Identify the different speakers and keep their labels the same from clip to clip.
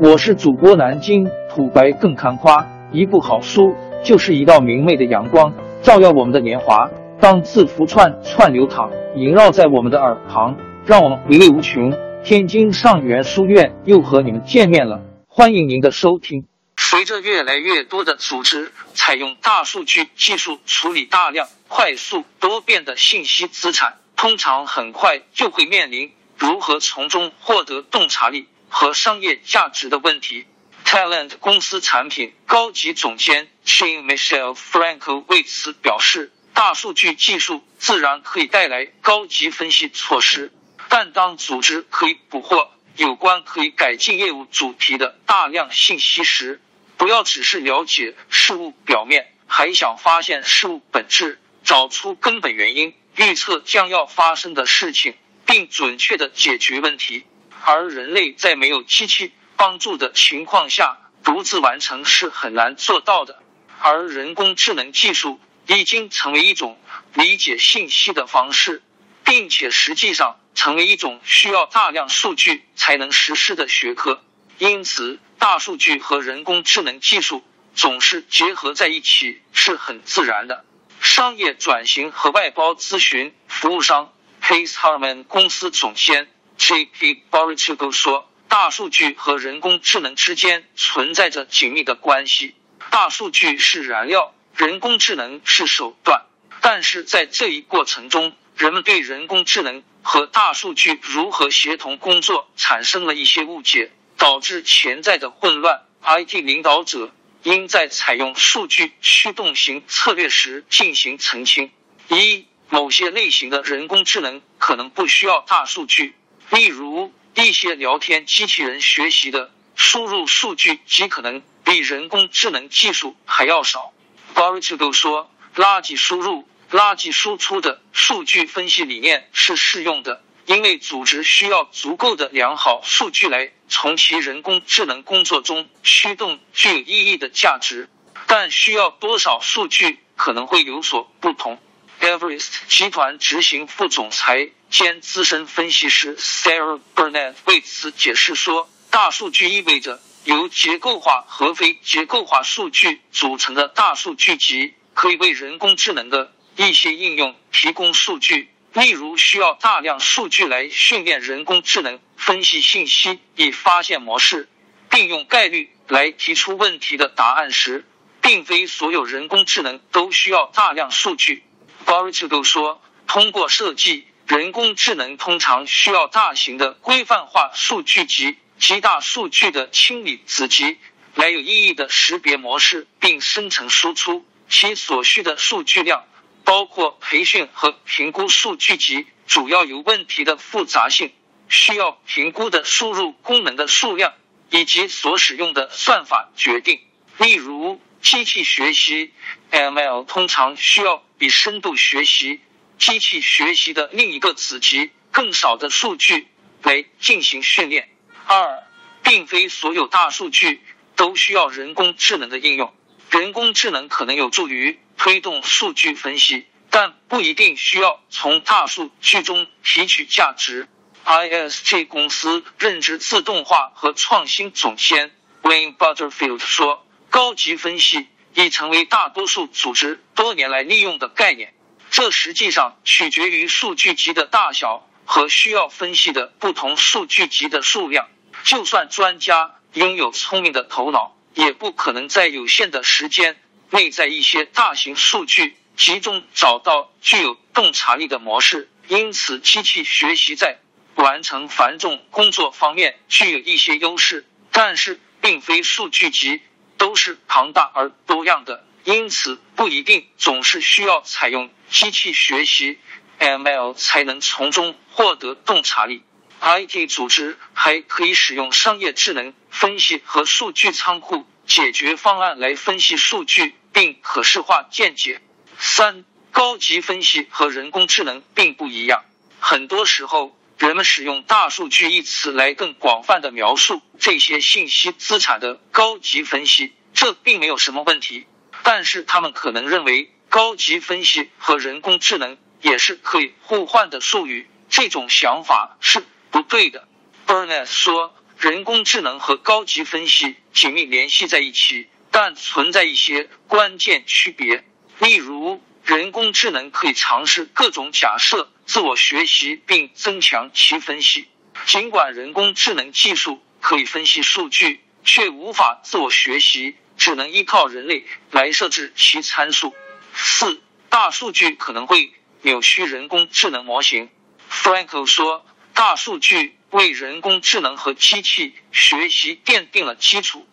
Speaker 1: 我是主播南京土白更看花，一部好书就是一道明媚的阳光，照耀我们的年华。当字符串串流淌，萦绕在我们的耳旁，让我们回味无穷。天津上元书院又和你们见面了，欢迎您的收听。随着越来越多的组织采用大数据技术处理大量、快速、多变的信息资产，通常很快就会面临如何从中获得洞察力和商业价值的问题。Talent 公司产品高级总监 Jean Michel Franco 为此表示：“大数据技术自然可以带来高级分析措施。”但当组织可以捕获有关可以改进业务主题的大量信息时，不要只是了解事物表面，还想发现事物本质，找出根本原因，预测将要发生的事情，并准确的解决问题。而人类在没有机器帮助的情况下，独自完成是很难做到的。而人工智能技术已经成为一种理解信息的方式，并且实际上。成为一种需要大量数据才能实施的学科，因此大数据和人工智能技术总是结合在一起是很自然的。商业转型和外包咨询服务商 Pace Harman 公司总监 J.P. Borichigo 说：“大数据和人工智能之间存在着紧密的关系。大数据是燃料，人工智能是手段。但是在这一过程中，人们对人工智能。”和大数据如何协同工作产生了一些误解，导致潜在的混乱。IT 领导者应在采用数据驱动型策略时进行澄清：一、某些类型的人工智能可能不需要大数据，例如一些聊天机器人学习的输入数据极可能比人工智能技术还要少。b a r i c h o 说：“垃圾输入。”垃圾输出的数据分析理念是适用的，因为组织需要足够的良好数据来从其人工智能工作中驱动具有意义的价值。但需要多少数据可能会有所不同。Everest 集团执行副总裁兼资深分析师 Sarah Burnett 为此解释说：“大数据意味着由结构化和非结构化数据组成的大数据集，可以为人工智能的。”一些应用提供数据，例如需要大量数据来训练人工智能分析信息以发现模式，并用概率来提出问题的答案时，并非所有人工智能都需要大量数据。Borichigo 说，通过设计人工智能通常需要大型的规范化数据集及大数据的清理子集来有意义的识别模式并生成输出，其所需的数据量。包括培训和评估数据集，主要由问题的复杂性、需要评估的输入功能的数量以及所使用的算法决定。例如，机器学习 （ML） 通常需要比深度学习机器学习的另一个子集更少的数据来进行训练。二，并非所有大数据都需要人工智能的应用。人工智能可能有助于推动数据分析，但不一定需要从大数据中提取价值。ISG 公司认知自动化和创新总监 Wayne Butterfield 说：“高级分析已成为大多数组织多年来利用的概念。这实际上取决于数据集的大小和需要分析的不同数据集的数量。就算专家拥有聪明的头脑。”也不可能在有限的时间内，在一些大型数据集中找到具有洞察力的模式。因此，机器学习在完成繁重工作方面具有一些优势，但是并非数据集都是庞大而多样的，因此不一定总是需要采用机器学习 ML 才能从中获得洞察力。IT 组织还可以使用商业智能分析和数据仓库解决方案来分析数据并可视化见解。三、高级分析和人工智能并不一样。很多时候，人们使用“大数据”一词来更广泛的描述这些信息资产的高级分析，这并没有什么问题。但是，他们可能认为高级分析和人工智能也是可以互换的术语。这种想法是。不对的，Burnett 说，人工智能和高级分析紧密联系在一起，但存在一些关键区别。例如，人工智能可以尝试各种假设、自我学习并增强其分析。尽管人工智能技术可以分析数据，却无法自我学习，只能依靠人类来设置其参数。四、大数据可能会扭曲人工智能模型。Franco 说，大数据为人工智能和机器学习奠定了基础。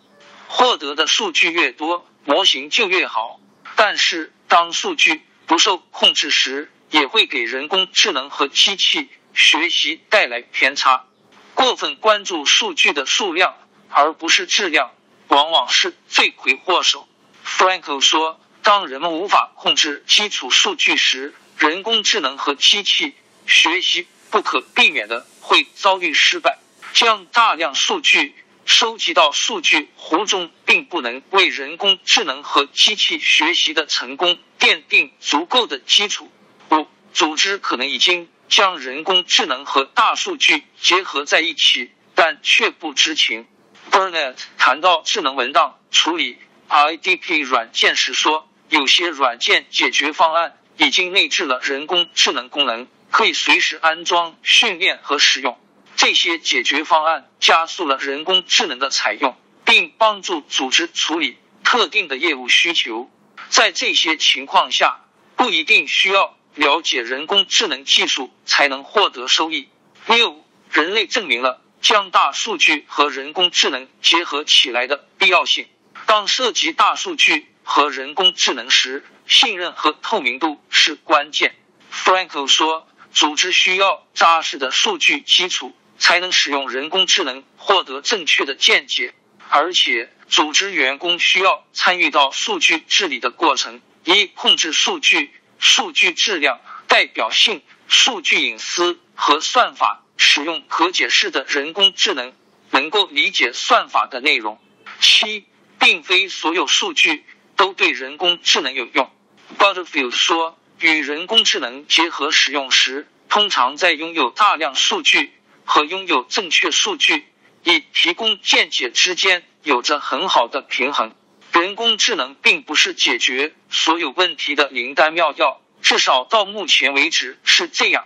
Speaker 1: 获得的数据越多，模型就越好。但是，当数据不受控制时，也会给人工智能和机器学习带来偏差。过分关注数据的数量而不是质量，往往是罪魁祸首。Franco 说，当人们无法控制基础数据时，人工智能和机器学习不可避免的会遭遇失败。将大量数据收集到数据湖中，并不能为人工智能和机器学习的成功奠定足够的基础。五，组织可能已经将人工智能和大数据结合在一起，但却不知情。Burnett 谈到智能文档处理 （IDP） 软件时说，有些软件解决方案已经内置了人工智能功能，可以随时安装、训练和使用。这些解决方案加速了人工智能的采用，并帮助组织处理特定的业务需求。在这些情况下，不一定需要了解人工智能技术才能获得收益。六，人类证明了将大数据和人工智能结合起来的必要性。当涉及大数据和人工智能时，信任和透明度是关键。Franco 说，组织需要扎实的数据基础。才能使用人工智能获得正确的见解，而且组织员工需要参与到数据治理的过程，以控制数据、数据质量、代表性、数据隐私和算法。使用可解释的人工智能能够理解算法的内容。七，并非所有数据都对人工智能有用。Butterfield 说，与人工智能结合使用时，通常在拥有大量数据。和拥有正确数据以提供见解之间有着很好的平衡。人工智能并不是解决所有问题的灵丹妙药，至少到目前为止是这样。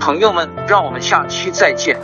Speaker 1: 朋友们，让我们下期再见。